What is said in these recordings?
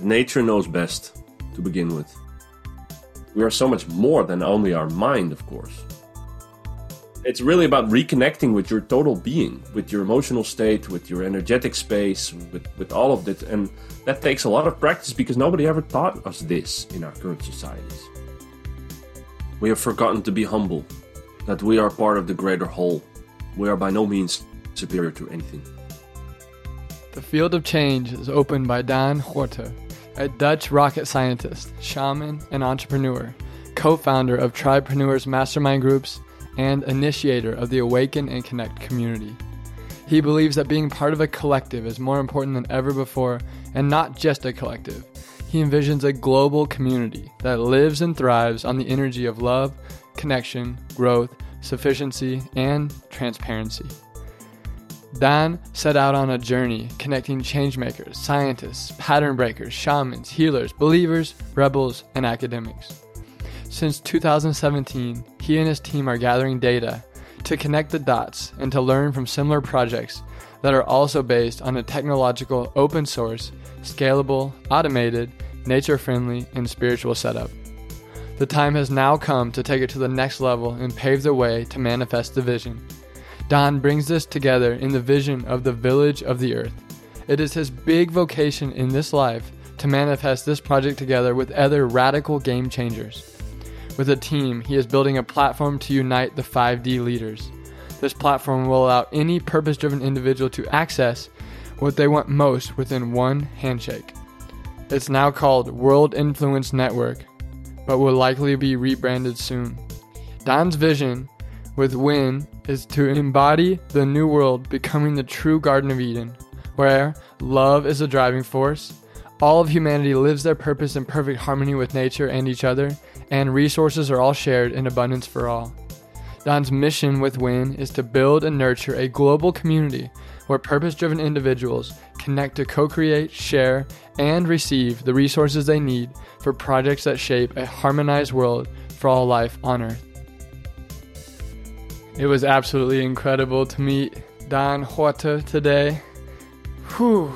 Nature knows best, to begin with. We are so much more than only our mind, of course. It's really about reconnecting with your total being, with your emotional state, with your energetic space, with, with all of that. And that takes a lot of practice because nobody ever taught us this in our current societies. We have forgotten to be humble, that we are part of the greater whole. We are by no means superior to anything. The field of change is opened by Daan Horte, a Dutch rocket scientist, shaman, and entrepreneur, co founder of Tribepreneurs Mastermind Groups, and initiator of the Awaken and Connect community. He believes that being part of a collective is more important than ever before, and not just a collective. He envisions a global community that lives and thrives on the energy of love, connection, growth, sufficiency, and transparency. Daan set out on a journey connecting changemakers, scientists, pattern breakers, shamans, healers, believers, rebels, and academics. Since 2017, he and his team are gathering data to connect the dots and to learn from similar projects that are also based on a technological, open source, scalable, automated, nature friendly, and spiritual setup. The time has now come to take it to the next level and pave the way to manifest the vision. Daan brings this together in the vision of the village of the earth. It is his big vocation in this life to manifest this project together with other radical game changers. With a team, he is building a platform to unite the 5D leaders. This platform will allow any purpose driven individual to access what they want most within one handshake. It's now called World Influence Network, but will likely be rebranded soon. Daan's vision with Win is to embody the new world becoming the true Garden of Eden, where love is a driving force, all of humanity lives their purpose in perfect harmony with nature and each other, and resources are all shared in abundance for all. Daan's mission with Win is to build and nurture a global community where purpose driven individuals connect to co create, share, and receive the resources they need for projects that shape a harmonized world for all life on Earth. It was absolutely incredible to meet Daan Horte today. Whew.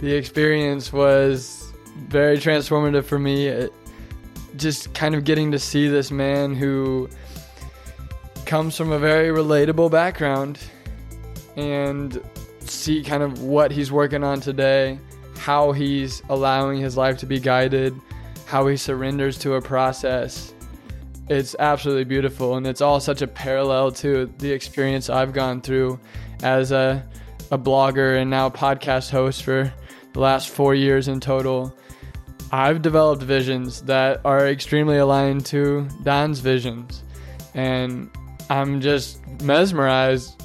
The experience was very transformative for me. It, just kind of getting to see this man who comes from a very relatable background and see kind of what he's working on today, how he's allowing his life to be guided, how he surrenders to a process. It's absolutely beautiful, and it's all such a parallel to the experience I've gone through as a, a blogger and now podcast host for the last four years in total. I've developed visions that are extremely aligned to Daan's visions, and I'm just mesmerized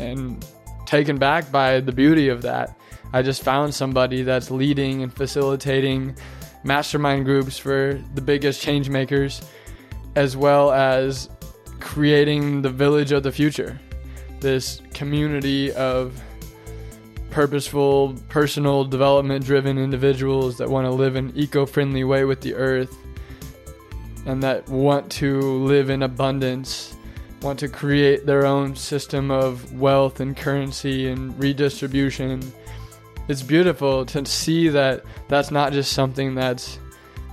and taken back by the beauty of that. I just found somebody that's leading and facilitating mastermind groups for the biggest change makers, as well as creating the village of the future. This community of purposeful, personal development driven individuals that want to live an eco friendly way with the earth and that want to live in abundance, want to create their own system of wealth and currency and redistribution. It's beautiful to see that that's not just something that's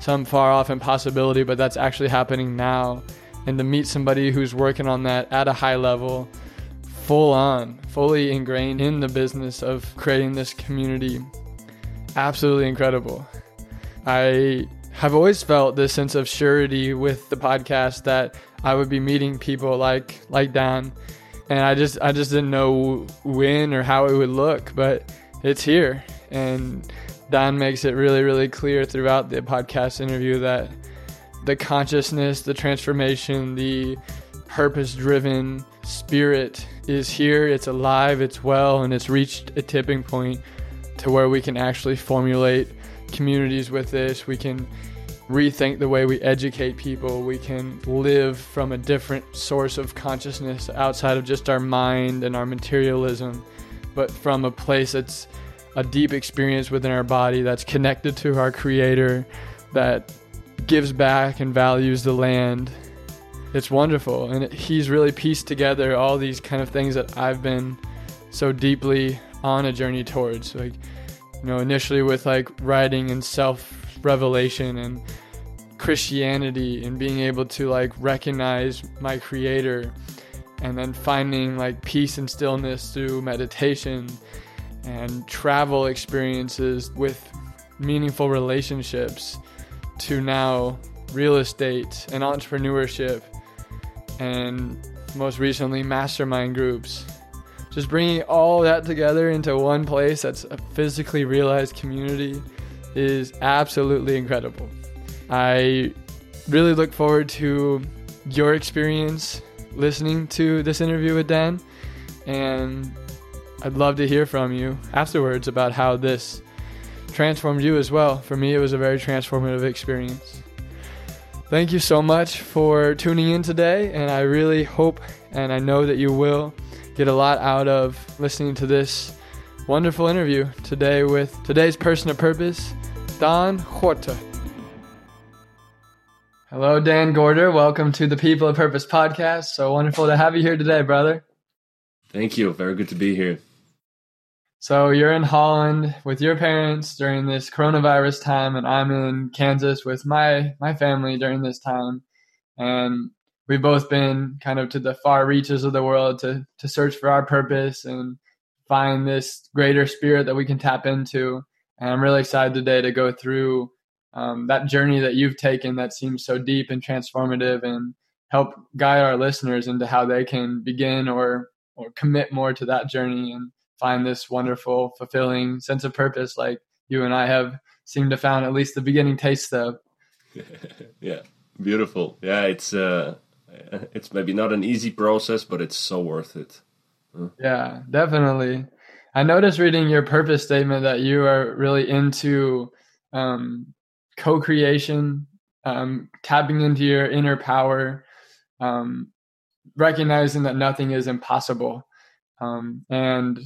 some far off impossibility, but that's actually happening now. And to meet somebody who's working on that at a high level full on, fully ingrained in the business of creating this community. Absolutely incredible. I have always felt this sense of surety with the podcast that I would be meeting people like like Daan, and I just I just didn't know when or how it would look, but it's here, and Daan makes it really really clear throughout the podcast interview that the consciousness, the transformation, the purpose driven spirit is here, it's alive, it's well, and it's reached a tipping point to where we can actually formulate communities with this. We can rethink the way we educate people. We can live from a different source of consciousness outside of just our mind and our materialism, but from a place that's a deep experience within our body that's connected to our creator, that gives back and values the land. It's wonderful. And he's really pieced together all these kind of things that I've been so deeply on a journey towards. Like, you know, initially with like writing and self revelation and Christianity and being able to like recognize my creator and then finding like peace and stillness through meditation and travel experiences with meaningful relationships to now real estate and entrepreneurship and most recently mastermind groups just bringing all that together into one place that's a physically realized community is absolutely incredible. I really look forward to your experience listening to this interview with Dan, and I'd love to hear from you afterwards about how this transformed you as well. For me, it was a very transformative experience. Thank you so much for tuning in today, and I really hope and I know that you will get a lot out of listening to this wonderful interview today with today's person of purpose, Dan Horta. Hello, Dan Gorder. Welcome to the People of Purpose podcast. So wonderful to have you here today, brother. Thank you. Very good to be here. So you're in Holland with your parents during this coronavirus time, and I'm in Kansas with my my family during this time. And we've both been kind of to the far reaches of the world to to search for our purpose and find this greater spirit that we can tap into. And I'm really excited today to go through um, that journey that you've taken that seems so deep and transformative, and help guide our listeners into how they can begin or or commit more to that journey and find this wonderful, fulfilling sense of purpose, like you and I have seemed to found at least the beginning taste of. yeah, beautiful. Yeah, it's uh, it's maybe not an easy process, but it's so worth it. Yeah, definitely. I noticed reading your purpose statement that you are really into um, co-creation, um, tapping into your inner power, um, recognizing that nothing is impossible, um, and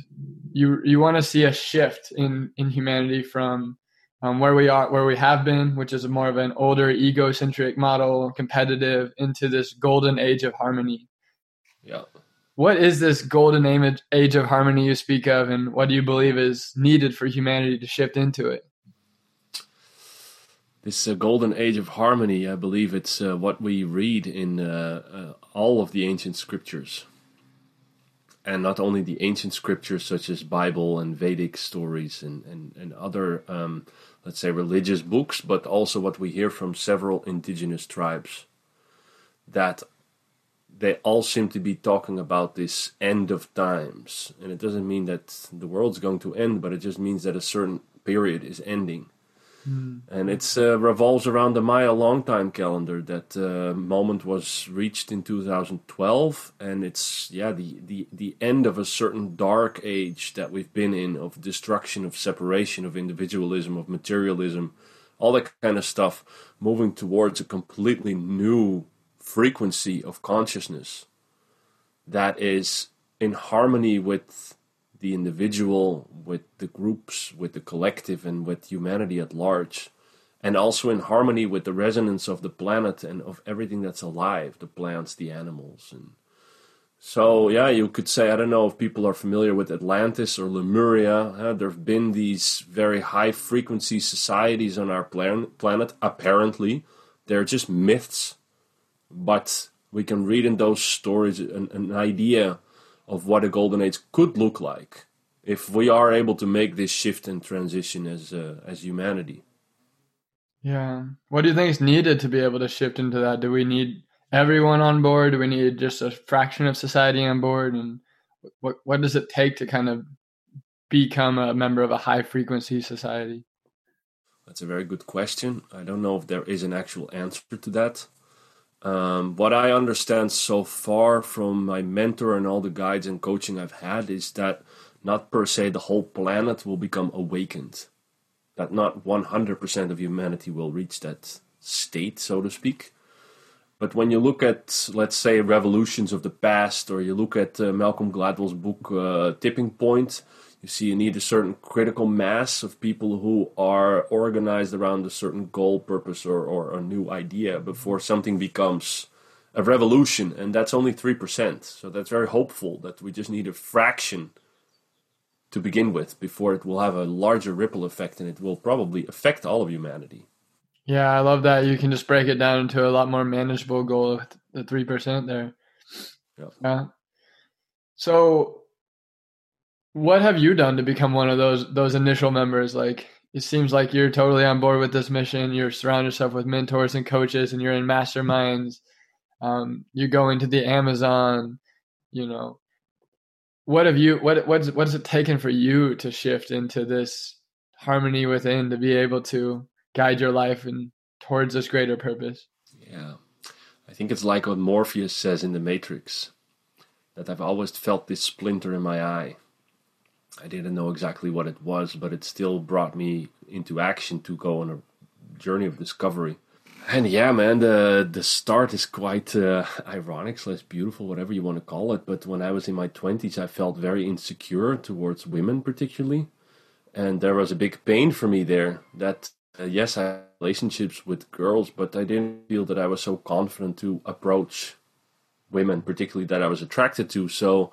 you you want to see a shift in in humanity from um, where we are, where we have been, which is more of an older egocentric model, competitive, into this golden age of harmony. Yeah. What is this golden age of harmony you speak of, and what do you believe is needed for humanity to shift into it? This uh, golden age of harmony, I believe it's uh, what we read in uh, uh all of the ancient scriptures and not only the ancient scriptures such as Bible and Vedic stories and, and, and other, um, let's say, religious books, but also what we hear from several indigenous tribes. That they all seem to be talking about this end of times. And it doesn't mean that the world's going to end, but it just means that a certain period is ending. Mm. And it uh, revolves around the Maya long time calendar. That uh, moment was reached in 2012, and it's yeah the, the the end of a certain dark age that we've been in of destruction, of separation, of individualism, of materialism, all that kind of stuff, moving towards a completely new frequency of consciousness that is in harmony with the individual, with the groups, with the collective, and with humanity at large, and also in harmony with the resonance of the planet and of everything that's alive the plants, the animals. And so, yeah, you could say, I don't know if people are familiar with Atlantis or Lemuria. There have been these very high frequency societies on our plan- planet, apparently. They're just myths, but we can read in those stories an, an idea of what a golden age could look like if we are able to make this shift and transition as uh, as humanity. Yeah. What do you think is needed to be able to shift into that? Do we need everyone on board? Do we need just a fraction of society on board? And what what does it take to kind of become a member of a high frequency society? That's a very good question. I don't know if there is an actual answer to that. Um, what I understand so far from my mentor and all the guides and coaching I've had is that not per se the whole planet will become awakened. That not 100% of humanity will reach that state, so to speak. But when you look at, let's say, revolutions of the past, or you look at uh, Malcolm Gladwell's book uh, Tipping Point, you see you need a certain critical mass of people who are organized around a certain goal, purpose, or, or a new idea before something becomes a revolution. And that's only 3%. So that's very hopeful that we just need a fraction to begin with before it will have a larger ripple effect and it will probably affect all of humanity. Yeah, I love that. You can just break it down into a lot more manageable goal with the 3% there. Yeah. yeah. So what have you done to become one of those those initial members? Like it seems like you're totally on board with this mission. You're surrounding yourself with mentors and coaches and you're in masterminds. Um, you're going to the amazon you know. What have you what what's what's it taken for you to shift into this harmony within to be able to guide your life and towards this greater purpose? Yeah. I think it's like what morpheus says in the matrix that i've always felt this splinter in my eye I didn't know exactly what it was, but it still brought me into action to go on a journey of discovery. And yeah, man, the the start is quite uh, ironic, slash beautiful, whatever you want to call it. But when I was in my twenties, I felt very insecure towards women, particularly, and there was a big pain for me there. That uh, yes, I had relationships with girls, but I didn't feel that I was so confident to approach women, particularly that I was attracted to. So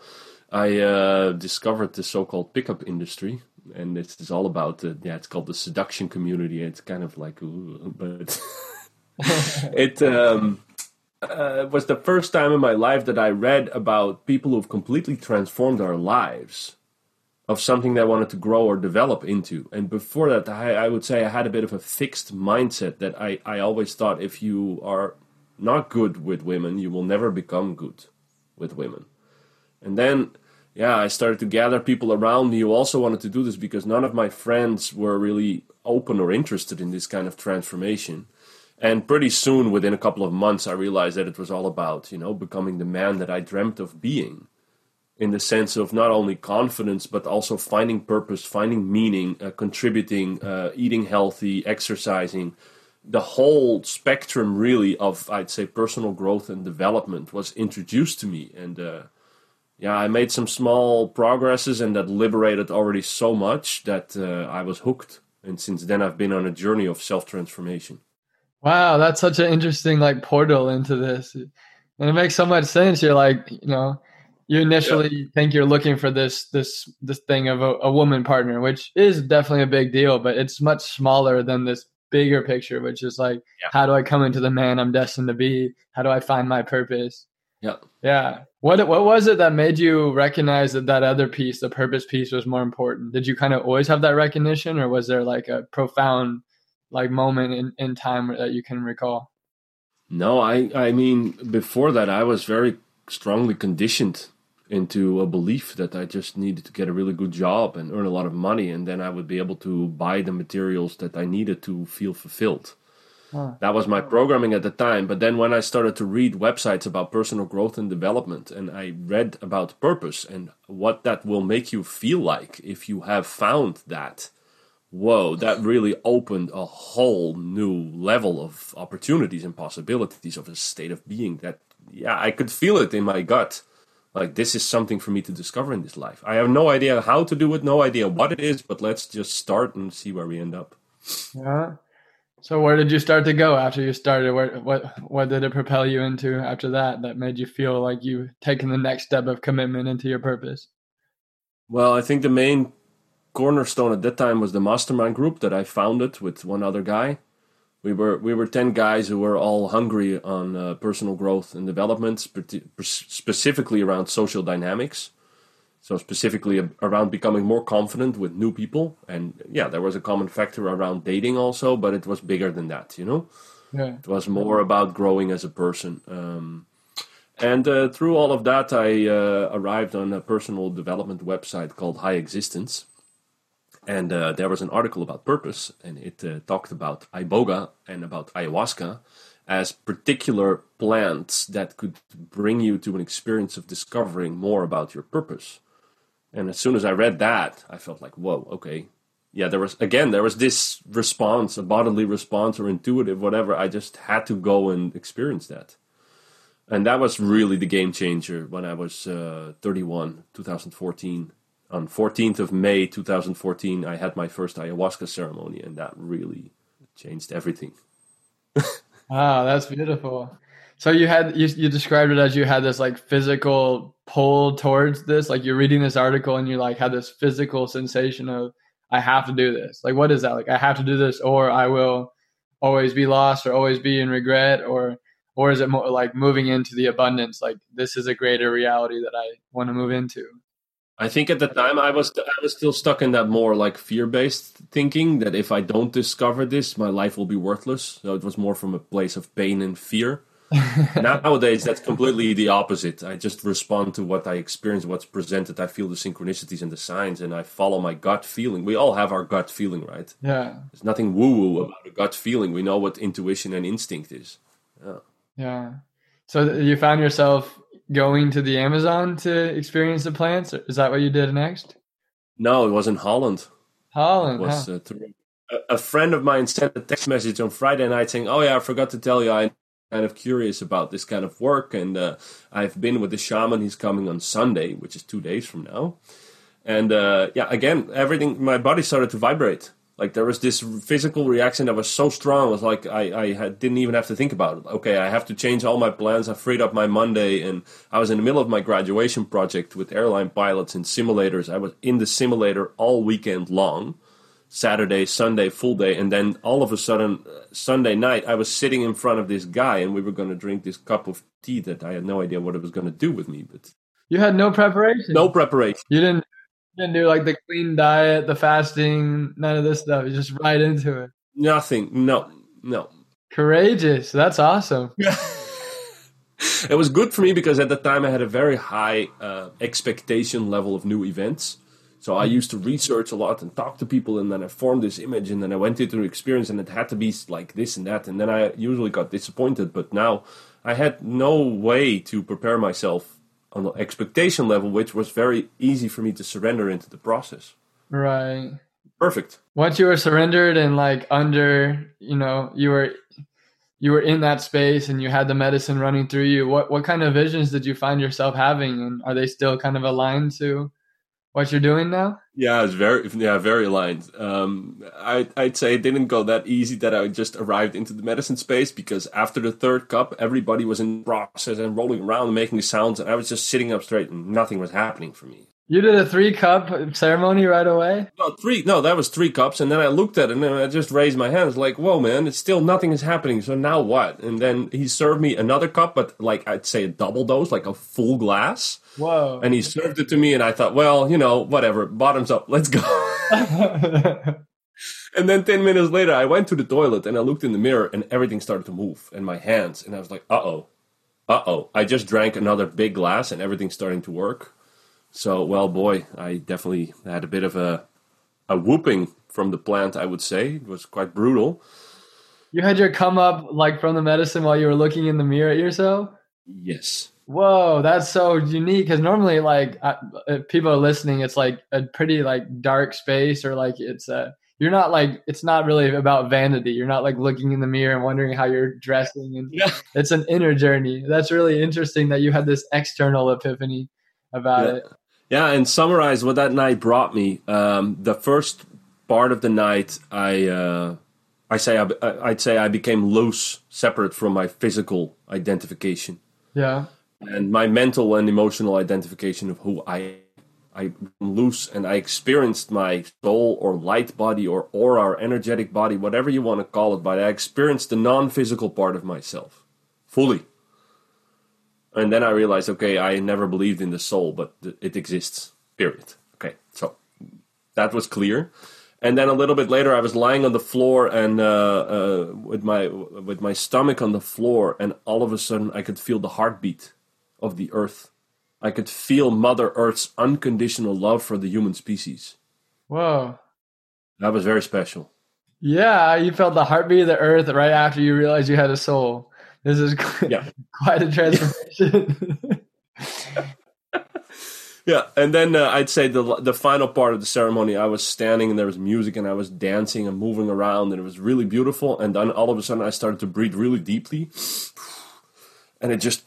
I uh, discovered the so-called pickup industry, and it's, all about the, yeah, it's called the seduction community. It's kind of like, ooh, but it um, uh, was the first time in my life that I read about people who've completely transformed their lives of something they wanted to grow or develop into. And before that, I, I would say I had a bit of a fixed mindset that I, I always thought if you are not good with women, you will never become good with women. And then yeah, I started to gather people around me who also wanted to do this because none of my friends were really open or interested in this kind of transformation. And pretty soon, within a couple of months, I realized that it was all about, you know, becoming the man that I dreamt of being in the sense of not only confidence, but also finding purpose, finding meaning, uh, contributing, uh, eating healthy, exercising. The whole spectrum, really, of, I'd say, personal growth and development was introduced to me. And, uh, yeah, I made some small progresses, and that liberated already so much that uh, I was hooked. And since then, I've been on a journey of self transformation. Wow, that's such an interesting like portal into this, and it makes so much sense. You're like, you know, you initially yeah. think you're looking for this this this thing of a, a woman partner, which is definitely a big deal, but it's much smaller than this bigger picture, which is like, yeah. how do I come into the man I'm destined to be? How do I find my purpose? Yeah. Yeah. What what was it that made you recognize that that other piece, the purpose piece, was more important? Did you kind of always have that recognition, or was there like a profound like moment in, in time that you can recall? No, I I mean before that I was very strongly conditioned into a belief that I just needed to get a really good job and earn a lot of money, and then I would be able to buy the materials that I needed to feel fulfilled. That was my programming at the time. But then when I started to read websites about personal growth and development, and I read about purpose and what that will make you feel like if you have found that, whoa, that really opened a whole new level of opportunities and possibilities of a state of being that, yeah, I could feel it in my gut. Like, this is something for me to discover in this life. I have no idea how to do it, no idea what it is, but let's just start and see where we end up. Yeah. So where did you start to go after you started? Where, what what did it propel you into after that that made you feel like you taken the next step of commitment into your purpose? Well, I think the main cornerstone at that time was the mastermind group that I founded with one other guy. We were we were ten guys who were all hungry on uh, personal growth and development, specifically around social dynamics. So specifically around becoming more confident with new people, and yeah, there was a common factor around dating also, but it was bigger than that. You know, yeah. it was more about growing as a person. Um, and uh, through all of that, I uh, arrived on a personal development website called High Existence, and uh, there was an article about purpose, and it uh, talked about iboga and about ayahuasca as particular plants that could bring you to an experience of discovering more about your purpose And as soon as I read that, I felt like, whoa, okay. Yeah, there was, again, there was this response, a bodily response or intuitive, whatever. I just had to go and experience that. And that was really the game changer when I was uh, 31, 2014. On 14th of May 2014, I had my first ayahuasca ceremony, and that really changed everything. wow, that's beautiful. So you had you, you described it as you had this like physical pull towards this, like you're reading this article and you like had this physical sensation of I have to do this. Like what is that? Like I have to do this or I will always be lost or always be in regret or or is it more like moving into the abundance like this is a greater reality that I want to move into? I think at the time I was I was still stuck in that more like fear based thinking that if I don't discover this, my life will be worthless. So it was more from a place of pain and fear. Nowadays, that's completely the opposite. I just respond to what I experience, what's presented. I feel the synchronicities and the signs, and I follow my gut feeling. We all have our gut feeling, right? Yeah. There's nothing woo woo about a gut feeling. We know what intuition and instinct is. Yeah. Yeah. So you found yourself going to the Amazon to experience the plants? Is that what you did next? No, it was in Holland. Holland. It was huh? uh, a, a friend of mine sent a text message on Friday night saying, "Oh yeah, I forgot to tell you, I kind of curious about this kind of work, and uh, I've been with the shaman. He's coming on Sunday, which is two days from now. And uh, yeah, again, everything, my body started to vibrate. Like there was this physical reaction that was so strong. It was like I, I had, didn't even have to think about it. Okay, I have to change all my plans. I freed up my Monday, and I was in the middle of my graduation project with airline pilots and simulators. I was in the simulator all weekend long Saturday, Sunday, full day, and then all of a sudden, uh, Sunday night, I was sitting in front of this guy, and we were going to drink this cup of tea that I had no idea what it was going to do with me. But you had no preparation. No preparation. You didn't. You didn't do like the clean diet, the fasting, none of this stuff. You just right into it. Nothing. No. No. Courageous. That's awesome. it was good for me because at the time I had a very high uh, expectation level of new events. So I used to research a lot and talk to people, and then I formed this image, and then I went into experience, and it had to be like this and that, and then I usually got disappointed. But now I had no way to prepare myself on the expectation level, which was very easy for me to surrender into the process. Right. Perfect. Once you were surrendered and like under, you know, you were you were in that space and you had the medicine running through you. What what kind of visions did you find yourself having, and are they still kind of aligned to? What you're doing now? Yeah, it's very yeah, very aligned. Um, I I'd say it didn't go that easy that I just arrived into the medicine space because after the third cup, everybody was in process and rolling around and making sounds, and I was just sitting up straight and nothing was happening for me. You did a three cup ceremony right away? No, three. No, that was three cups, and then I looked at it and I just raised my hands, like, "Whoa, man! It's still nothing is happening. So now what?" And then he served me another cup, but like I'd say a double dose, like a full glass. Whoa! And he served it to me, and I thought, well, you know, whatever. Bottoms up. Let's go. and then ten minutes later, I went to the toilet and I looked in the mirror, and everything started to move, and my hands, and I was like, "Uh oh, uh oh!" I just drank another big glass, and everything's starting to work so, well, boy, I definitely had a bit of a a whooping from the plant. I would say it was quite brutal. You had your come up like from the medicine while you were looking in the mirror at yourself. Yes. Whoa, that's so unique. Because normally, like uh, people are listening, it's like a pretty like dark space, or like it's a you're not like it's not really about vanity. You're not like looking in the mirror and wondering how you're dressing, and yeah. it's an inner journey. That's really interesting that you had this external epiphany about yeah. it. Yeah, and summarize what that night brought me. Um, the first part of the night, I uh, I say I, I'd say I became loose, separate from my physical identification. Yeah, and my mental and emotional identification of who I I loose, and I experienced my soul or light body or aura or energetic body, whatever you want to call it. But I experienced the non-physical part of myself fully. And then I realized, okay, I never believed in the soul, but it exists. Period. Okay, so that was clear. And then a little bit later, I was lying on the floor and uh, uh, with my with my stomach on the floor, and all of a sudden, I could feel the heartbeat of the earth. I could feel Mother Earth's unconditional love for the human species. Whoa, that was very special. Yeah, you felt the heartbeat of the earth right after you realized you had a soul. This is quite, yeah. quite a transformation. yeah, and then uh, I'd say the the final part of the ceremony, I was standing and there was music and I was dancing and moving around and it was really beautiful. And then all of a sudden, I started to breathe really deeply, and it just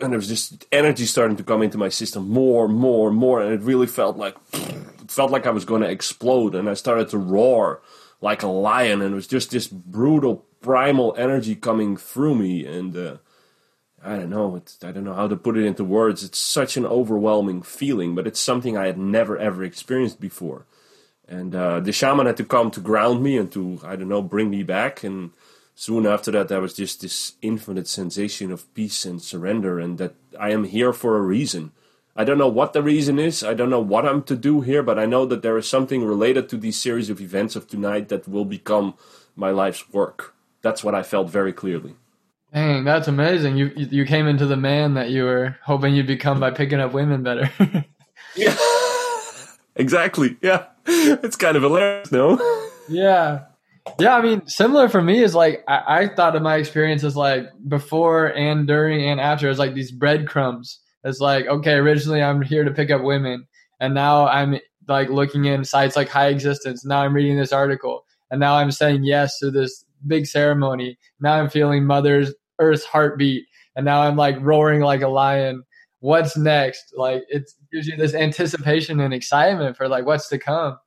and there was just energy starting to come into my system more, more, more, and it really felt like it felt like I was going to explode. And I started to roar like a lion, and it was just this brutal primal energy coming through me and. Uh, I don't know. I don't know how to put it into words. It's such an overwhelming feeling, but it's something I had never ever experienced before. And uh, the shaman had to come to ground me and to I don't know bring me back. And soon after that, there was just this infinite sensation of peace and surrender, and that I am here for a reason. I don't know what the reason is. I don't know what I'm to do here, but I know that there is something related to these series of events of tonight that will become my life's work. That's what I felt very clearly. Dang, that's amazing. You you came into the man that you were hoping you'd become by picking up women better. yeah. exactly. Yeah. It's kind of hilarious, no? yeah. Yeah, I mean, similar for me is like I, I thought of my experience as like before and during and after as like these breadcrumbs. It's like, okay, originally I'm here to pick up women, and now I'm like looking in sites like high existence. Now I'm reading this article, and now I'm saying yes to this big ceremony. Now I'm feeling mother's Earth's heartbeat, and now I'm like roaring like a lion. What's next? Like it gives you this anticipation and excitement for like what's to come.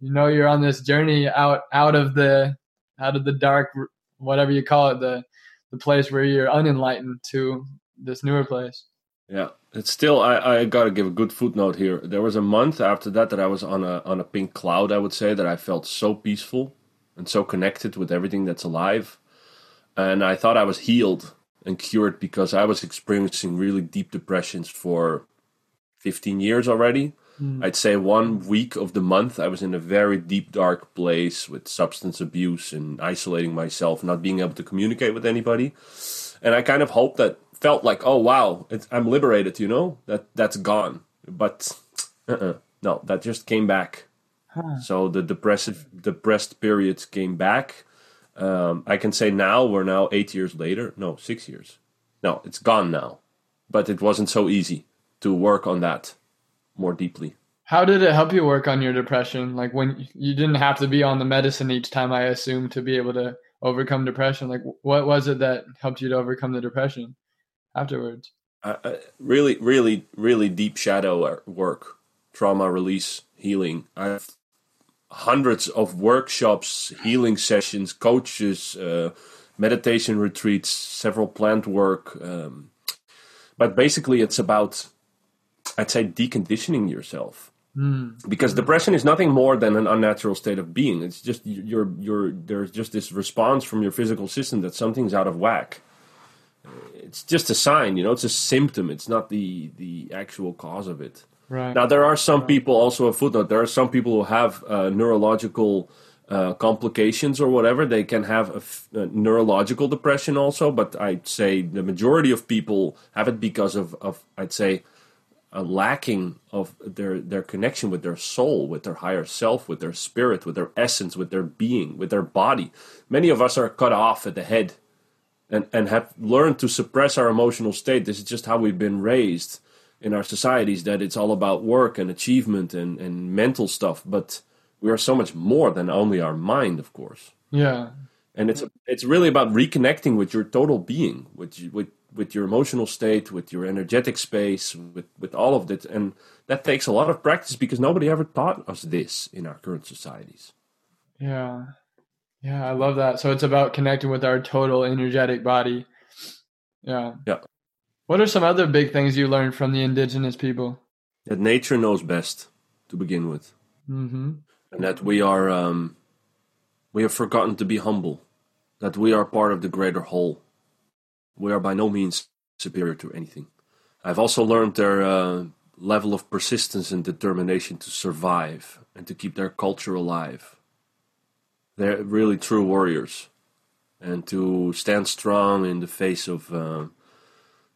You know, you're on this journey out out of the out of the dark, whatever you call it, the the place where you're unenlightened to this newer place. Yeah, it's still. I, I got to give a good footnote here. There was a month after that that I was on a on a pink cloud. I would say that I felt so peaceful and so connected with everything that's alive and I thought I was healed and cured because I was experiencing really deep depressions for 15 years already. Mm. I'd say one week of the month I was in a very deep dark place with substance abuse and isolating myself, not being able to communicate with anybody. And I kind of hoped that felt like, oh wow, I'm liberated, you know, that that's gone. But uh-uh, no, that just came back. Huh. So the depressive depressed periods came back um, I can say now we're now eight years later. No, six years. No, it's gone now. But it wasn't so easy to work on that more deeply. How did it help you work on your depression? Like when you didn't have to be on the medicine each time, I assume, to be able to overcome depression. Like what was it that helped you to overcome the depression afterwards? Uh, uh, really, really, really deep shadow work, trauma release, healing. I've hundreds of workshops, healing sessions, coaches, uh, meditation retreats, several plant work. Um, but basically, it's about, I'd say, deconditioning yourself. Mm. Because depression is nothing more than an unnatural state of being. It's just you're, you're, there's just this response from your physical system that something's out of whack. It's just a sign, you know. It's a symptom. It's not the the actual cause of it. Right. Now there are some people also a footnote. There are some people who have uh, neurological uh, complications or whatever. They can have a, f- a neurological depression also, but I'd say the majority of people have it because of, of I'd say a lacking of their their connection with their soul, with their higher self, with their spirit, with their essence, with their being, with their body. Many of us are cut off at the head and, and have learned to suppress our emotional state. This is just how we've been raised in our societies that it's all about work and achievement and, and mental stuff, but we are so much more than only our mind, of course. Yeah. And it's it's really about reconnecting with your total being, with with with your emotional state, with your energetic space, with with all of that, and that takes a lot of practice because nobody ever taught us this in our current societies. Yeah, yeah, I love that. So it's about connecting with our total energetic body. Yeah. Yeah. What are some other big things you learned from the indigenous people? That nature knows best to begin with, mm-hmm. and that we are um, we have forgotten to be humble. That we are part of the greater whole. We are by no means superior to anything. I've also learned their uh, level of persistence and determination to survive and to keep their culture alive. They're really true warriors, and to stand strong in the face of. Uh,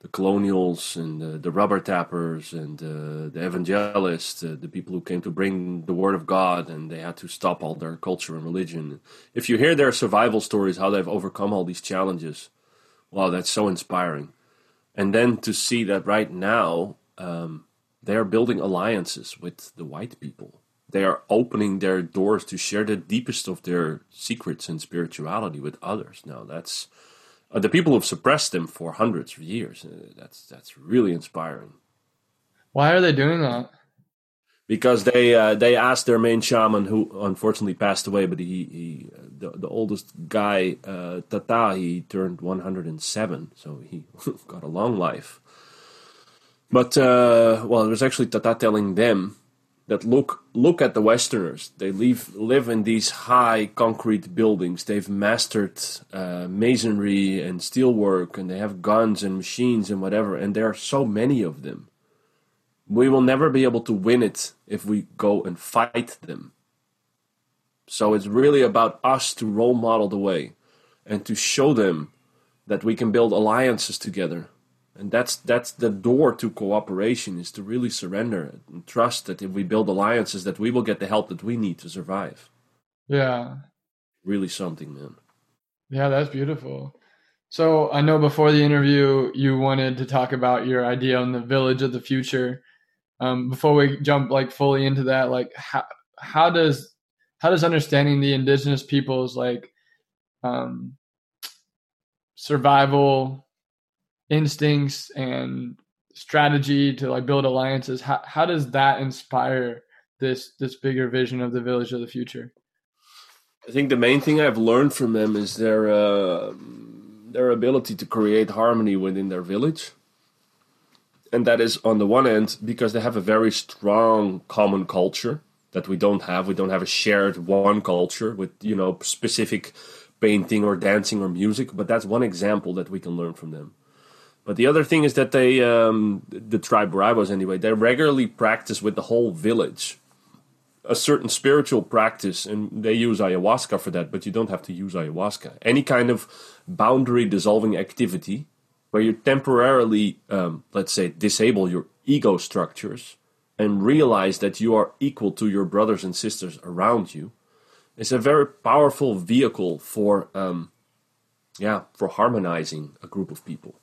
the colonials and the, the rubber tappers and uh, the evangelists, uh, the people who came to bring the word of God, and they had to stop all their culture and religion. If you hear their survival stories, how they've overcome all these challenges, wow, that's so inspiring. And then to see that right now, um, they are building alliances with the white people. They are opening their doors to share the deepest of their secrets and spirituality with others. Now, that's uh, the people who've suppressed them for hundreds of years. Uh, that's that's really inspiring. Why are they doing that? Because they uh, they asked their main shaman, who unfortunately passed away, but he, he the, the oldest guy, uh, Tata, he turned 107, so he got a long life. But uh, well, it was actually Tata telling them that look look at the Westerners. They live live in these high concrete buildings. They've mastered uh, masonry and steelwork, and they have guns and machines and whatever. And there are so many of them. We will never be able to win it if we go and fight them. So it's really about us to role model the way and to show them that we can build alliances together and that's that's the door to cooperation is to really surrender and trust that if we build alliances that we will get the help that we need to survive. Yeah. Really something man. Yeah that's beautiful. So i know before the interview you wanted to talk about your idea on the village of the future. Um, before we jump like fully into that like how, how does how does understanding the indigenous peoples like um, survival instincts and strategy to like build alliances how, how does that inspire this this bigger vision of the village of the future? I think the main thing i've learned from them is their uh, their ability to create harmony within their village. And that is on the one end because they have a very strong common culture that we don't have. We don't have a shared one culture with you know specific painting or dancing or music but that's one example that we can learn from them but the other thing is that they, um, the tribe where I was anyway, they regularly practice with the whole village a certain spiritual practice, and they use ayahuasca for that, but you don't have to use ayahuasca. Any kind of boundary dissolving activity where you temporarily, um, let's say, disable your ego structures and realize that you are equal to your brothers and sisters around you is a very powerful vehicle for, um, yeah, for harmonizing a group of people.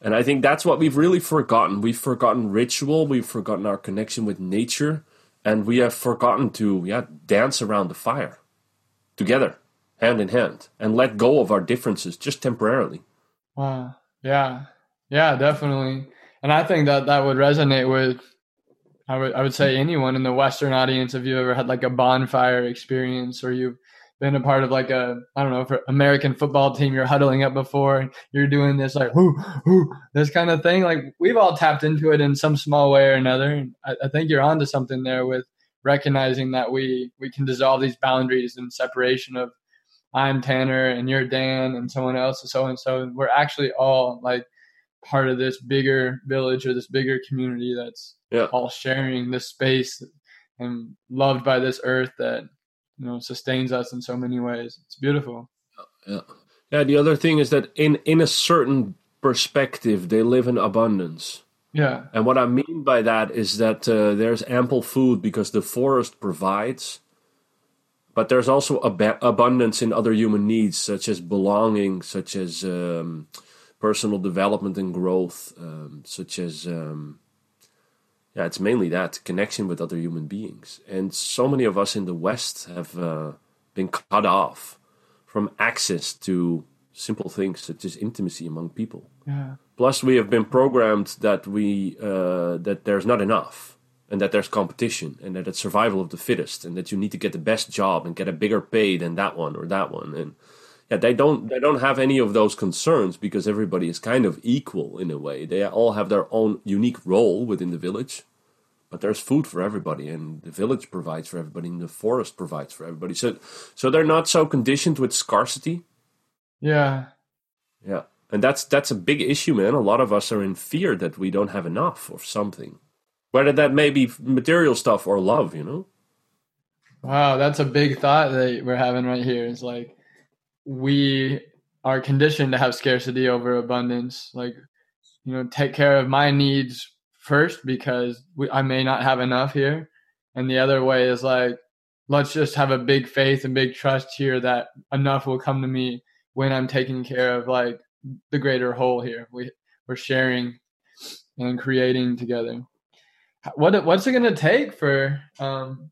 And I think that's what we've really forgotten. We've forgotten ritual, we've forgotten our connection with nature, and we have forgotten to yeah, dance around the fire together, hand in hand, and let go of our differences just temporarily. Wow. Yeah. Yeah, definitely. And I think that that would resonate with I would I would say anyone in the Western audience if you ever had like a bonfire experience or you been a part of like a I don't know for American football team you're huddling up before you're doing this like whoo whoo this kind of thing. Like we've all tapped into it in some small way or another. I, I, think you're onto something there with recognizing that we we can dissolve these boundaries and separation of I'm Tanner and you're Dan and someone else and so and so we're actually all like part of this bigger village or this bigger community that's yeah. all sharing this space and loved by this earth that you know sustains us in so many ways. It's beautiful. Yeah. Yeah. The other thing is that in in a certain perspective, they live in abundance. Yeah. And what I mean by that is that uh, there's ample food because the forest provides, but there's also ab- abundance in other human needs, such as belonging, such as um, personal development and growth, um, such as um, yeah, it's mainly that connection with other human beings. And so many of us in the West have uh, been cut off from access to simple things such as intimacy among people. Yeah. Plus, we have been programmed that we uh, that there's not enough, and that there's competition, and that it's survival of the fittest, and that you need to get the best job and get a bigger pay than that one or that one. And yeah, they don't they don't have any of those concerns because everybody is kind of equal in a way. They all have their own unique role within the village, but there's food for everybody, and the village provides for everybody, and the forest provides for everybody. So, so they're not so conditioned with scarcity. Yeah, yeah, and that's that's a big issue, man. A lot of us are in fear that we don't have enough of something, whether that may be material stuff or love. You know. Wow, that's a big thought that we're having right here. It's like we are conditioned to have scarcity over abundance. Like, you know, take care of my needs first because we, I may not have enough here. And the other way is like, let's just have a big faith and big trust here that enough will come to me when I'm taking care of like the greater whole here. We, we're sharing and creating together. what what's it going to take for um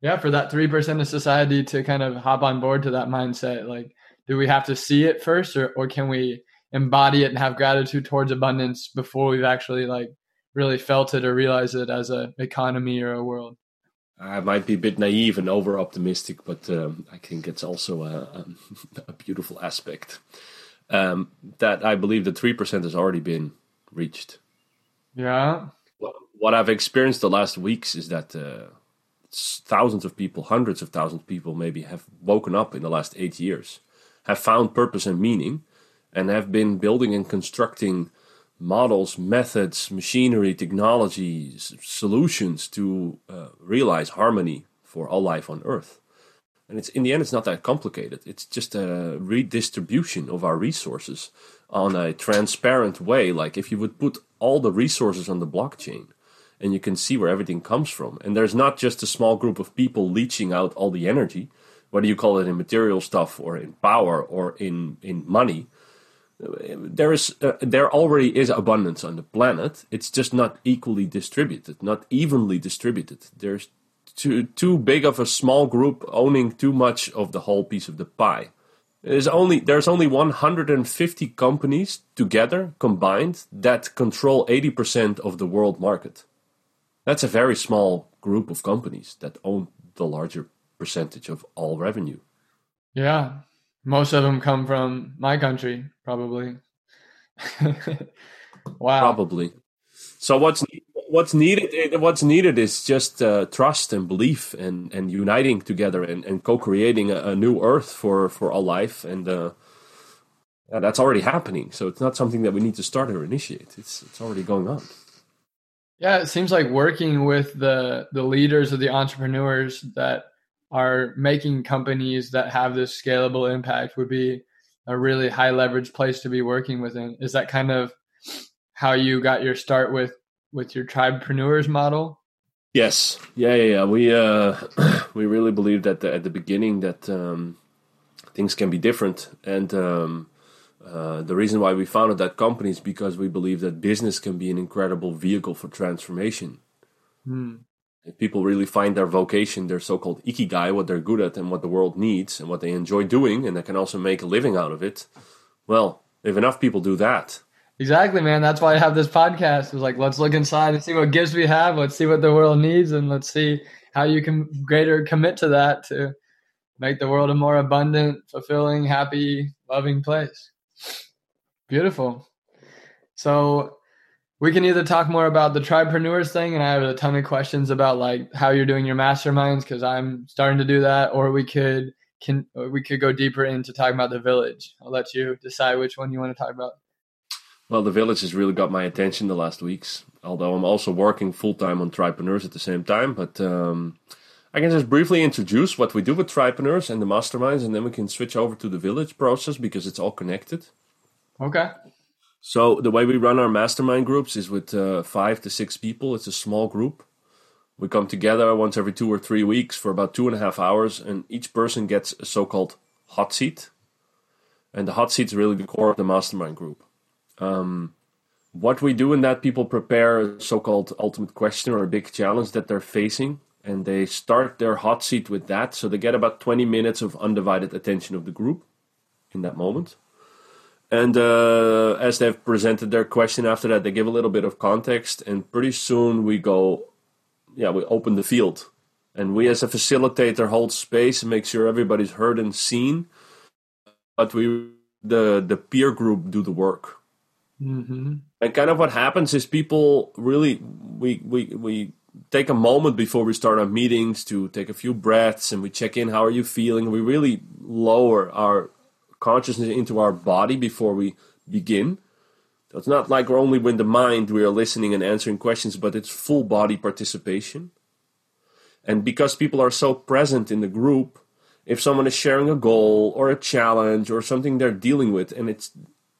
yeah for that 3% of society to kind of hop on board to that mindset like do we have to see it first or, or can we embody it and have gratitude towards abundance before we've actually like really felt it or realized it as a economy or a world I might be a bit naive and over optimistic, but um, I think it's also a, a, a beautiful aspect um, that I believe the three percent has already been reached. Yeah. What I've experienced the last weeks is that uh, thousands of people, hundreds of thousands of people, maybe have woken up in the last eight years, have found purpose and meaning, and have been building and constructing models, methods, machinery, technologies, solutions to uh, realize harmony for all life on Earth. And it's in the end, it's not that complicated. It's just a redistribution of our resources on a transparent way. Like if you would put all the resources on the blockchain, and you can see where everything comes from. And there's not just a small group of people leeching out all the energy, whether you call it in material stuff or in power or in in money there is uh, there already is abundance on the planet. It's just not equally distributed, not evenly distributed. There's too too big of a small group owning too much of the whole piece of the pie. There's only there's only 150 companies together combined that control 80% of the world market. That's a very small group of companies that own the larger percentage of all revenue. Yeah, most of them come from my country, probably. wow. Probably. So what's what's needed? What's needed is just uh, trust and belief, and, and uniting together, and, and co-creating a, a new Earth for for all life, and uh, yeah, that's already happening. So it's not something that we need to start or initiate. It's it's already going on. Yeah, it seems like working with the the leaders of the entrepreneurs that are making companies that have this scalable impact would be a really high leverage place to be working within. Is that kind of how you got your start with with your tribepreneurs model? Yes, yeah, yeah, yeah. We uh, we really believed at the at the beginning that um, things can be different, and um, uh, the reason why we founded that company is because we believe that business can be an incredible vehicle for transformation. Hmm if people really find their vocation, their so-called ikigai, what they're good at and what the world needs and what they enjoy doing, and they can also make a living out of it, well, if enough people do that. Exactly, man. That's why I have this podcast. It's like let's look inside and see what gifts we have. Let's see what the world needs, and let's see how you can greater commit to that to make the world a more abundant, fulfilling, happy, loving place. Beautiful. So we can either talk more about the tribepreneurs thing and i have a ton of questions about like how you're doing your masterminds because i'm starting to do that or we could can we could go deeper into talking about the village. I'll let you decide which one you want to talk about. Well the village has really got my attention the last weeks although i'm also working full-time on tribepreneurs at the same time but um, i can just briefly introduce what we do with tribepreneurs and the masterminds and then we can switch over to the village process because it's all connected. Okay so the way we run our mastermind groups is with uh, five to six people. It's a small group. We come together once every two or three weeks for about two and a half hours, and each person gets a so-called hot seat. And the hot seat is really the core of the mastermind group. Um, what we do in that, people prepare a so-called ultimate question or a big challenge that they're facing, and they start their hot seat with that. So they get about 20 minutes of undivided attention of the group in that moment. And uh, as they've presented their question after that, they give a little bit of context, and pretty soon we go, yeah, we open the field, and we as a facilitator hold space and make sure everybody's heard and seen. But we, the the peer group, do the work. Mm-hmm. And kind of what happens is people really we we we take a moment before we start our meetings to take a few breaths and we check in. How are you feeling? We really lower our consciousness into our body before we begin. So it's not like we're only with the mind we are listening and answering questions, but it's full body participation. And because people are so present in the group, if someone is sharing a goal or a challenge or something they're dealing with, and it's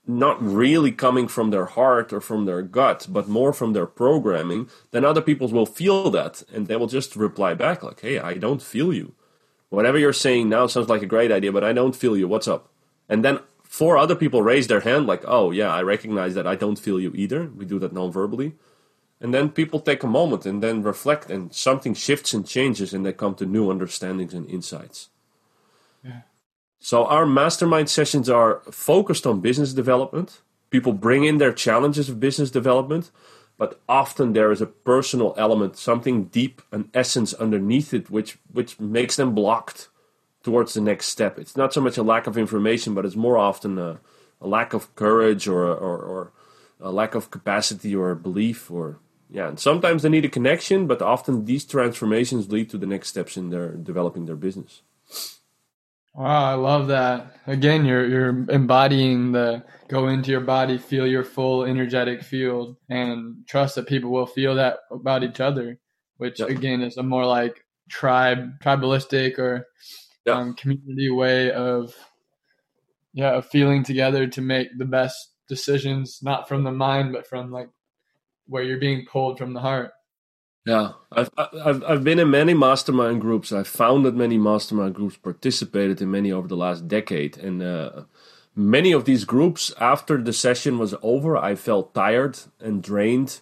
not really coming from their heart or from their gut, but more from their programming, then other people will feel that and they will just reply back like, hey, I don't feel you. Whatever you're saying now sounds like a great idea, but I don't feel you. What's up? And then four other people raise their hand, like, oh, yeah, I recognize that I don't feel you either. We do that non verbally. and then people take a moment and then reflect, and something shifts and changes, and they come to new understandings and insights. Yeah. So our mastermind sessions are focused on business development. People bring in their challenges of business development, but often there is a personal element, something deep, an essence underneath it, which which makes them blocked towards the next step. It's not so much a lack of information, but it's more often a, a lack of courage or, or, or a lack of capacity or belief or yeah. And sometimes they need a connection, but often these transformations lead to the next steps in their developing their business. Wow, I love that. Again, you're you're embodying the go into your body, feel your full energetic field, and trust that people will feel that about each other. Which yep. again is a more like tribe, tribalistic or yep. um, community way of yeah of feeling together to make the best decisions, not from the mind, but from like where you're being pulled from the heart. Yeah, I've, I've I've been in many mastermind groups. I've founded many mastermind groups, participated in many over the last decade, and uh, many of these groups, after the session was over, I felt tired and drained,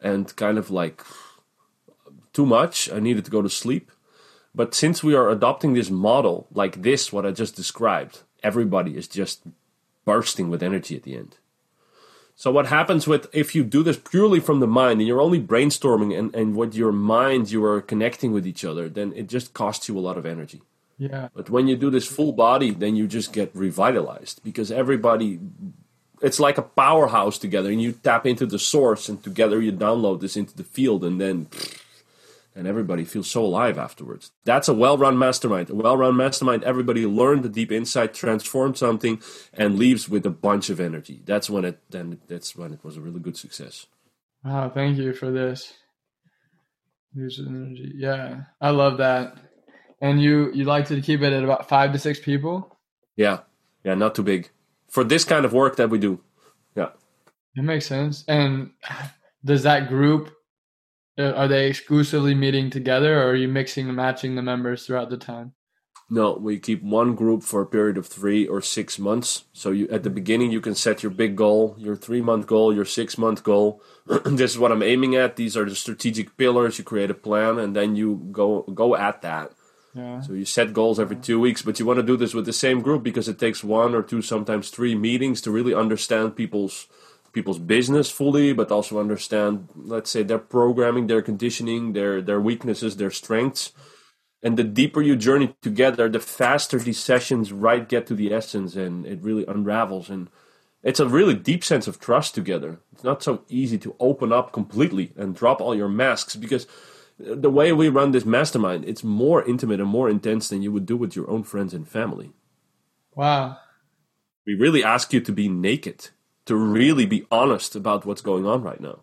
and kind of like too much. I needed to go to sleep. But since we are adopting this model like this, what I just described, everybody is just bursting with energy at the end. So what happens with if you do this purely from the mind and you're only brainstorming and, and with your mind you are connecting with each other, then it just costs you a lot of energy. Yeah. But when you do this full body, then you just get revitalized because everybody it's like a powerhouse together and you tap into the source and together you download this into the field and then and everybody feels so alive afterwards. That's a well-run mastermind. A well-run mastermind, everybody learned the deep insight, transformed something, and leaves with a bunch of energy. That's when it then that's when it was a really good success. Wow, thank you for this. Leaves with energy. Yeah, I love that. And you you like to keep it at about five to six people? Yeah, yeah, not too big for this kind of work that we do. Yeah, it makes sense. And does that group Uh, are they exclusively meeting together, or are you mixing and matching the members throughout the time? No, we keep one group for a period of three or six months. So you at the mm-hmm. beginning you can set your big goal, your three month goal, your six month goal. this is what I'm aiming at. These are the strategic pillars. You create a plan, and then you go go at that. Yeah. So you set goals every two weeks, but you want to do this with the same group because it takes one or two, sometimes three meetings to really understand people's people's business fully, but also understand, let's say, their programming, their conditioning, their their weaknesses, their strengths. And the deeper you journey together, the faster these sessions right get to the essence, and it really unravels. And it's a really deep sense of trust together. It's not so easy to open up completely and drop all your masks because the way we run this mastermind, it's more intimate and more intense than you would do with your own friends and family. Wow. We really ask you to be naked to really be honest about what's going on right now.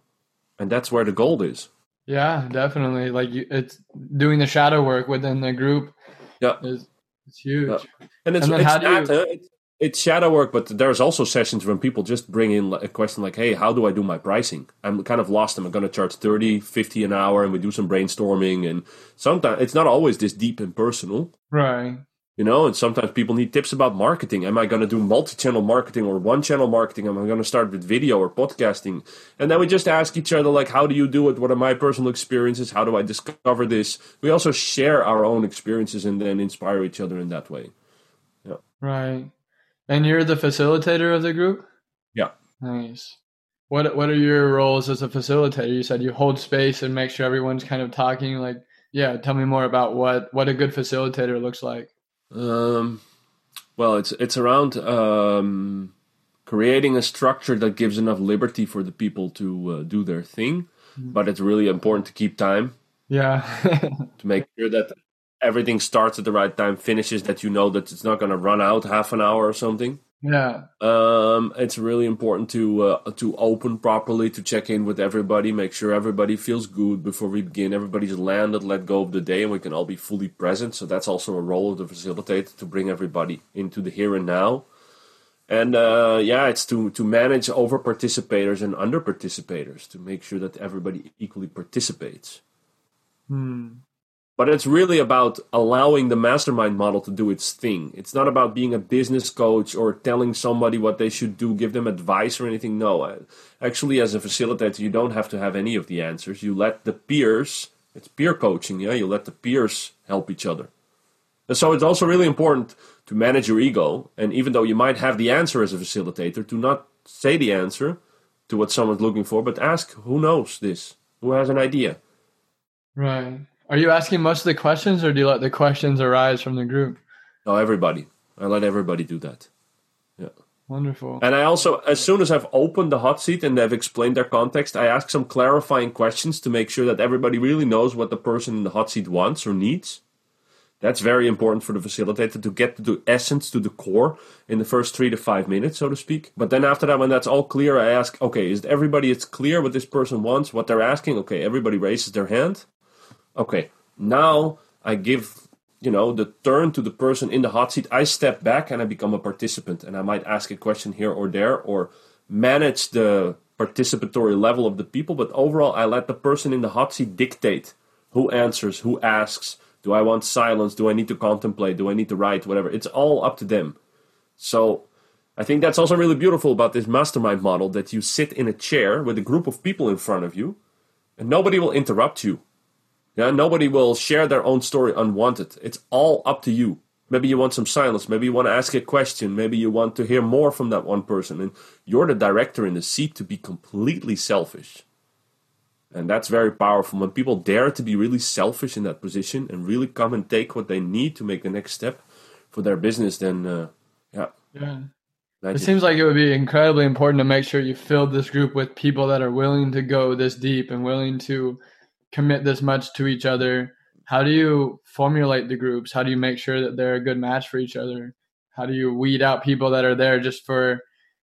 And that's where the gold is. Yeah, definitely. Like it's doing the shadow work within the group. Yeah, is it's huge. Yeah. And it's and it's, that, you... it's, it's shadow work, but there's also sessions when people just bring in a question like, "Hey, how do I do my pricing? I'm kind of lost. Am I going to charge 30, 50 an hour?" And we do some brainstorming. And sometimes it's not always this deep and personal. Right you know and sometimes people need tips about marketing. Am i going to do multi-channel marketing or one channel marketing? Am i going to start with video or podcasting? And then we just ask each other like how do you do it? What are my personal experiences? How do i discover this? We also share our own experiences and then inspire each other in that way. Yeah. Right. And you're the facilitator of the group? Yeah. Nice. What what are your roles as a facilitator? You said you hold space and make sure everyone's kind of talking like yeah tell me more about what what a good facilitator looks like um, well, it's it's around um, creating a structure that gives enough liberty for the people to uh, do their thing, mm-hmm. but it's really important to keep time. Yeah, to make sure that everything starts at the right time, finishes that you know that it's not going to run out half an hour or something. Yeah. Um, it's really important to uh, to open properly, to check in with everybody, make sure everybody feels good before we begin. Everybody's landed, let go of the day, and we can all be fully present. So that's also a role of the facilitator to bring everybody into the here and now. And uh, yeah, it's to to manage over participators and under participators to make sure that everybody equally participates. Hmm. But it's really about allowing the mastermind model to do its thing. It's not about being a business coach or telling somebody what they should do, give them advice or anything. No, uh, actually, as a facilitator, you don't have to have any of the answers. You let the peers, it's peer coaching, yeah, you let the peers help each other. And so it's also really important to manage your ego. And even though you might have the answer as a facilitator, to not say the answer to what someone's looking for, but ask who knows this, who has an idea. Right. Are you asking most of the questions, or do you let the questions arise from the group? No, everybody. I let everybody do that. Yeah. Wonderful. And I also, as soon as I've opened the hot seat and they've explained their context, I ask some clarifying questions to make sure that everybody really knows what the person in the hot seat wants or needs. That's very important for the facilitator to get to the essence, to the core in the first three to five minutes, so to speak. But then after that, when that's all clear, I ask, okay, is everybody it's clear what this person wants, what they're asking? Okay, everybody raises their hand. Okay, now I give you know the turn to the person in the hot seat. I step back and I become a participant, and I might ask a question here or there, or manage the participatory level of the people. But overall, I let the person in the hot seat dictate who answers, who asks do I want silence? Do I need to contemplate? Do I need to write? Whatever. It's all up to them. So I think that's also really beautiful about this mastermind model that you sit in a chair with a group of people in front of you and nobody will interrupt you. Yeah, nobody will share their own story unwanted. It's all up to you. Maybe you want some silence. Maybe you want to ask a question. Maybe you want to hear more from that one person. And you're the director in the seat to be completely selfish. And that's very powerful. When people dare to be really selfish in that position and really come and take what they need to make the next step for their business, then uh, yeah. Yeah. It seems like it would be incredibly important to make sure you filled this group with people that are willing to go this deep and willing to commit this much to each other. How do you formulate the groups? How do you make sure that they're a good match for each other? How do you weed out people that are there just for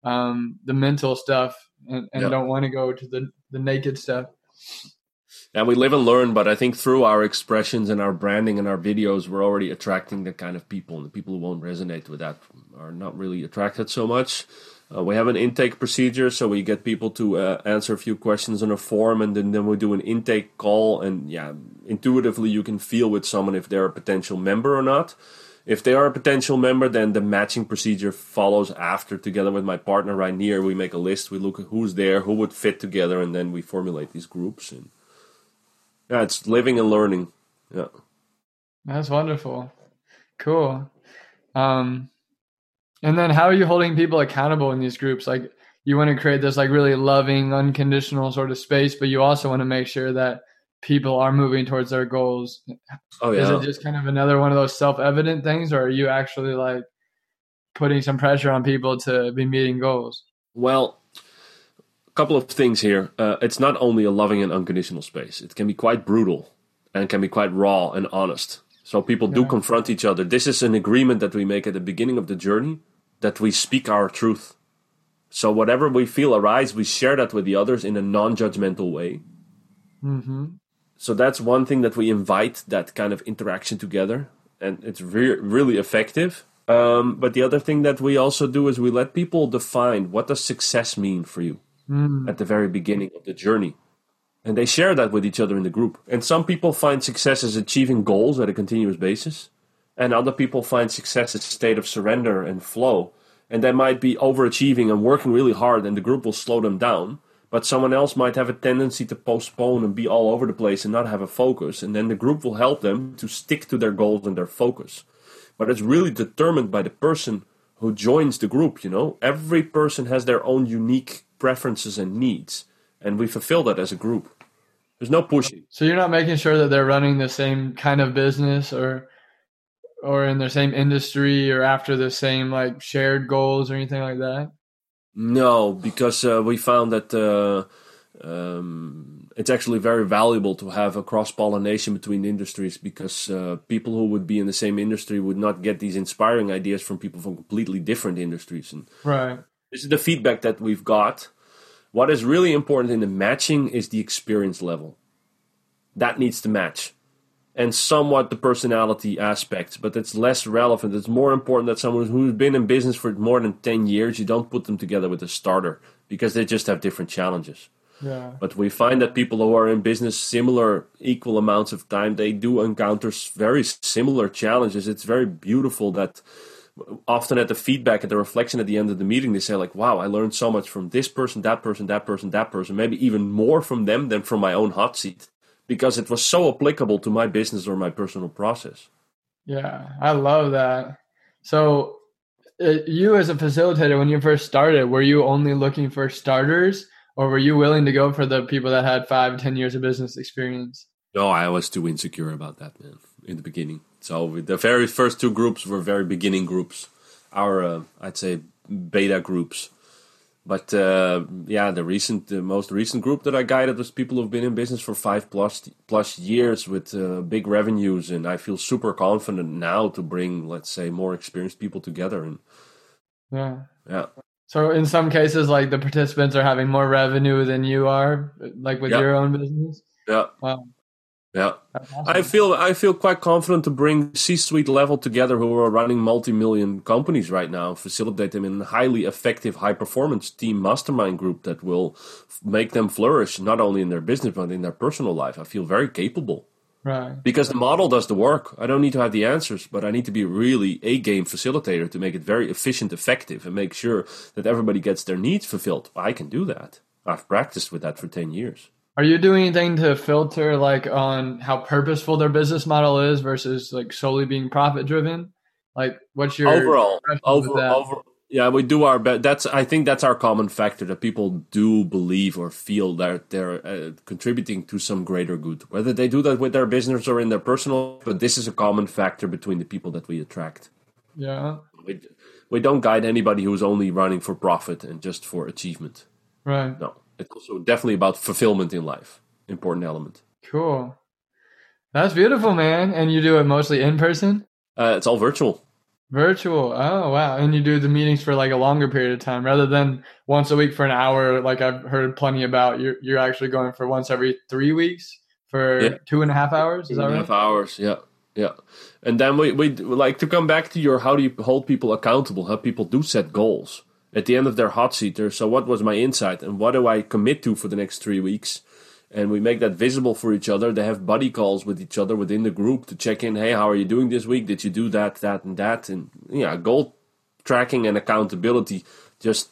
um, the mental stuff and, and yep. don't want to go to the, the naked stuff? And we live and learn, but I think through our expressions and our branding and our videos, we're already attracting the kind of people, and the people who won't resonate with that are not really attracted so much. Uh, we have an intake procedure, so we get people to uh, answer a few questions on a form, and then, then we do an intake call. And yeah, intuitively, you can feel with someone if they're a potential member or not. If they are a potential member, then the matching procedure follows after. Together with my partner right here, we make a list. We look at who's there, who would fit together, and then we formulate these groups. And yeah, it's living and learning. Yeah, that's wonderful. Cool. Um, and then how are you holding people accountable in these groups? Like you want to create this like really loving, unconditional sort of space, but you also want to make sure that people are moving towards their goals. Oh yeah. Is it just kind of another one of those self-evident things, or are you actually like putting some pressure on people to be meeting goals? Well, a couple of things here. Uh, it's not only a loving and unconditional space; it can be quite brutal and can be quite raw and honest. So people do confront each other. This is an agreement that we make at the beginning of the journey that we speak our truth. So whatever we feel arise, we share that with the others in a non-judgmental way. Mm-hmm. So that's one thing that we invite that kind of interaction together, and it's re- really effective. Um, but the other thing that we also do is we let people define what does success mean for you mm. at the very beginning of the journey, and they share that with each other in the group. And some people find success as achieving goals at a continuous basis, and other people find success as a state of surrender and flow. And they might be overachieving and working really hard, and the group will slow them down but someone else might have a tendency to postpone and be all over the place and not have a focus and then the group will help them to stick to their goals and their focus. But it's really determined by the person who joins the group you know? Every person has their own unique preferences and needs and we fulfill that as a group. There's no pushing. So you're not making sure that they're running the same kind of business or or in the same industry or after the same like shared goals or anything like that no, because uh, we found that uh, um, it's actually very valuable to have a cross pollination between industries because uh, people who would be in the same industry would not get these inspiring ideas from people from completely different industries. And right. This is the feedback that we've got. What is really important in the matching is the experience level. That needs to match and somewhat the personality aspects, but it's less relevant. It's more important that someone who's been in business for more than 10 years, you don't put them together with a starter because they just have different challenges. Yeah. But we find that people who are in business similar, equal amounts of time, they do encounter very similar challenges. It's very beautiful that often at the feedback, at the reflection at the end of the meeting, they say like, "Wow, I learned so much from this person, that person, that person, that person. Maybe even more from them than from my own hot seat, because it was so applicable to my business or my personal process." Yeah, I love that. So, uh, you as a facilitator, when you first started, were you only looking for starters, or were you willing to go for the people that had five, ten years of business experience? No, I was too insecure about that, man, in the beginning. So the very first two groups were very beginning groups, our uh, I'd say beta groups. But uh, yeah, the recent, the most recent group that I guided was people who've been in business for five plus plus years with uh, big revenues, and I feel super confident now to bring, let's say, more experienced people together. And yeah, yeah. So in some cases, like the participants are having more revenue than you are, like with your own business. Yeah. Wow. Yeah, awesome. I feel I feel quite confident to bring C-suite level together who are running multi-million companies right now, facilitate them in a highly effective, high-performance team mastermind group that will make them flourish not only in their business but in their personal life. I feel very capable, right? Because the model does the work. I don't need to have the answers, but I need to be really a game facilitator to make it very efficient, effective, and make sure that everybody gets their needs fulfilled. I can do that. I've practiced with that for ten years. Are you doing anything to filter like on how purposeful their business model is versus like solely being profit driven? Like what's your overall over, over yeah, we do our best. That's I think that's our common factor that people do believe or feel that they're uh, contributing to some greater good. Whether they do that with their business or in their personal, but this is a common factor between the people that we attract. Yeah. We, we don't guide anybody who's only running for profit and just for achievement. Right. No. It's also definitely about fulfillment in life. Important element. Cool. That's beautiful, man. And you do it mostly in person? Uh, it's all virtual. Virtual. Oh, wow. And you do the meetings for like a longer period of time rather than once a week for an hour, like I've heard plenty about. You're, you're actually going for once every three weeks for yeah. two and a half hours. Is two that right? half hours. Yeah. Yeah. And then we, we like to come back to your how do you hold people accountable? How people do set goals at the end of their hot seat there. So what was my insight and what do I commit to for the next three weeks? And we make that visible for each other. They have buddy calls with each other within the group to check in. Hey, how are you doing this week? Did you do that, that, and that? And yeah, goal tracking and accountability just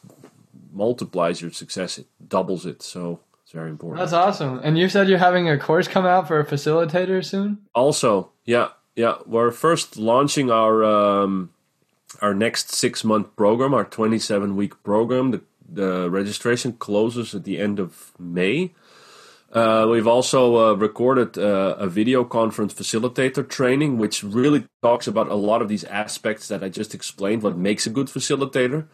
multiplies your success. It doubles it. So it's very important. That's awesome. And you said you're having a course come out for a facilitator soon. Also, yeah, yeah, we're first launching our. Um, our next six month program, our 27 week program. The, the registration closes at the end of May. Uh, we've also uh, recorded uh, a video conference facilitator training, which really talks about a lot of these aspects that I just explained, what makes a good facilitator.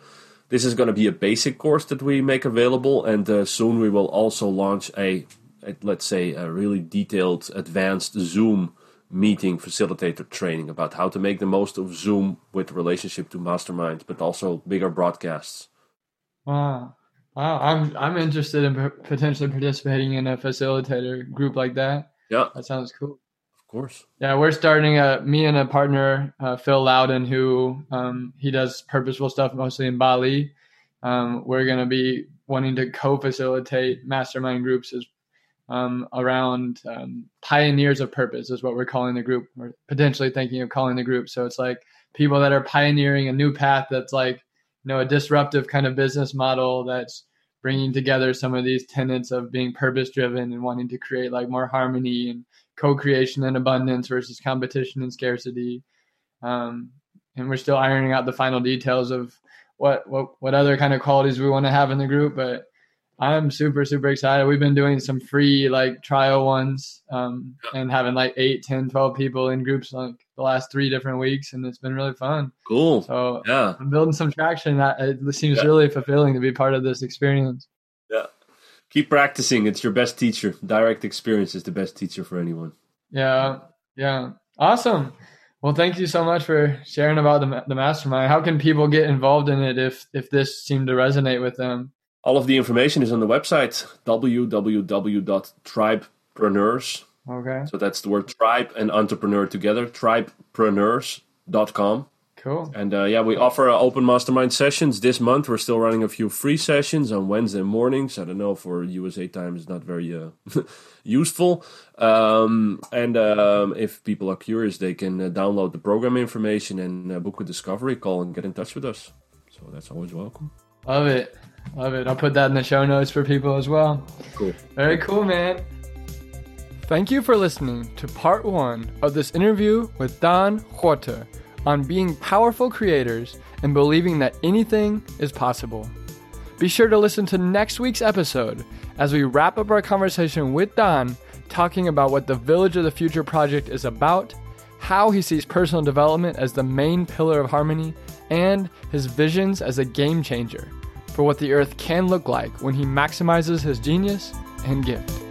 This is going to be a basic course that we make available, and uh, soon we will also launch a, a, let's say, a really detailed, advanced Zoom meeting facilitator training about how to make the most of Zoom with relationship to masterminds, but also bigger broadcasts. Wow. Wow, I'm I'm interested in potentially participating in a facilitator group like that. Yeah, that sounds cool. Of course. Yeah, we're starting a me and a partner, uh, Phil Loudon, who um, he does purposeful stuff mostly in Bali. Um, we're gonna be wanting to co-facilitate mastermind groups as um, around um, pioneers of purpose is what we're calling the group. We're potentially thinking of calling the group. So it's like people that are pioneering a new path that's like you know a disruptive kind of business model that's bringing together some of these tenets of being purpose driven and wanting to create like more harmony and co-creation and abundance versus competition and scarcity. Um, and we're still ironing out the final details of what what what other kind of qualities we want to have in the group, but I'm super, super excited. We've been doing some free like trial ones um, and having like 8, 10, 12 people in groups like the last three different weeks. And it's been really fun. Cool. So yeah, I'm building some traction. It seems yeah. really fulfilling to be part of this experience. Yeah. Keep practicing. It's your best teacher. Direct experience is the best teacher for anyone. Yeah. Yeah. Awesome. Well, thank you so much for sharing about the, the mastermind. How can people get involved in it if, if this seemed to resonate with them? All of the information is on the website www.tribepreneurs. Okay. So that's the word tribe and entrepreneur together, tribepreneurs.com. Cool. And uh, yeah, we offer uh, open mastermind sessions this month. We're still running a few free sessions on Wednesday mornings. I don't know for USA time is not very uh, useful. Um, and um, if people are curious, they can uh, download the program information and uh, book a discovery call and get in touch with us. So that's always welcome. Love it. Love it. I'll put that in the show notes for people as well. Cool. Very cool, man. Thank you for listening to part one of this interview with Daan Horte on being powerful creators and believing that anything is possible. Be sure to listen to next week's episode as we wrap up our conversation with Daan, talking about what the Village of the Future project is about, how he sees personal development as the main pillar of harmony, and his visions as a game changer for what the earth can look like when he maximizes his genius and gift.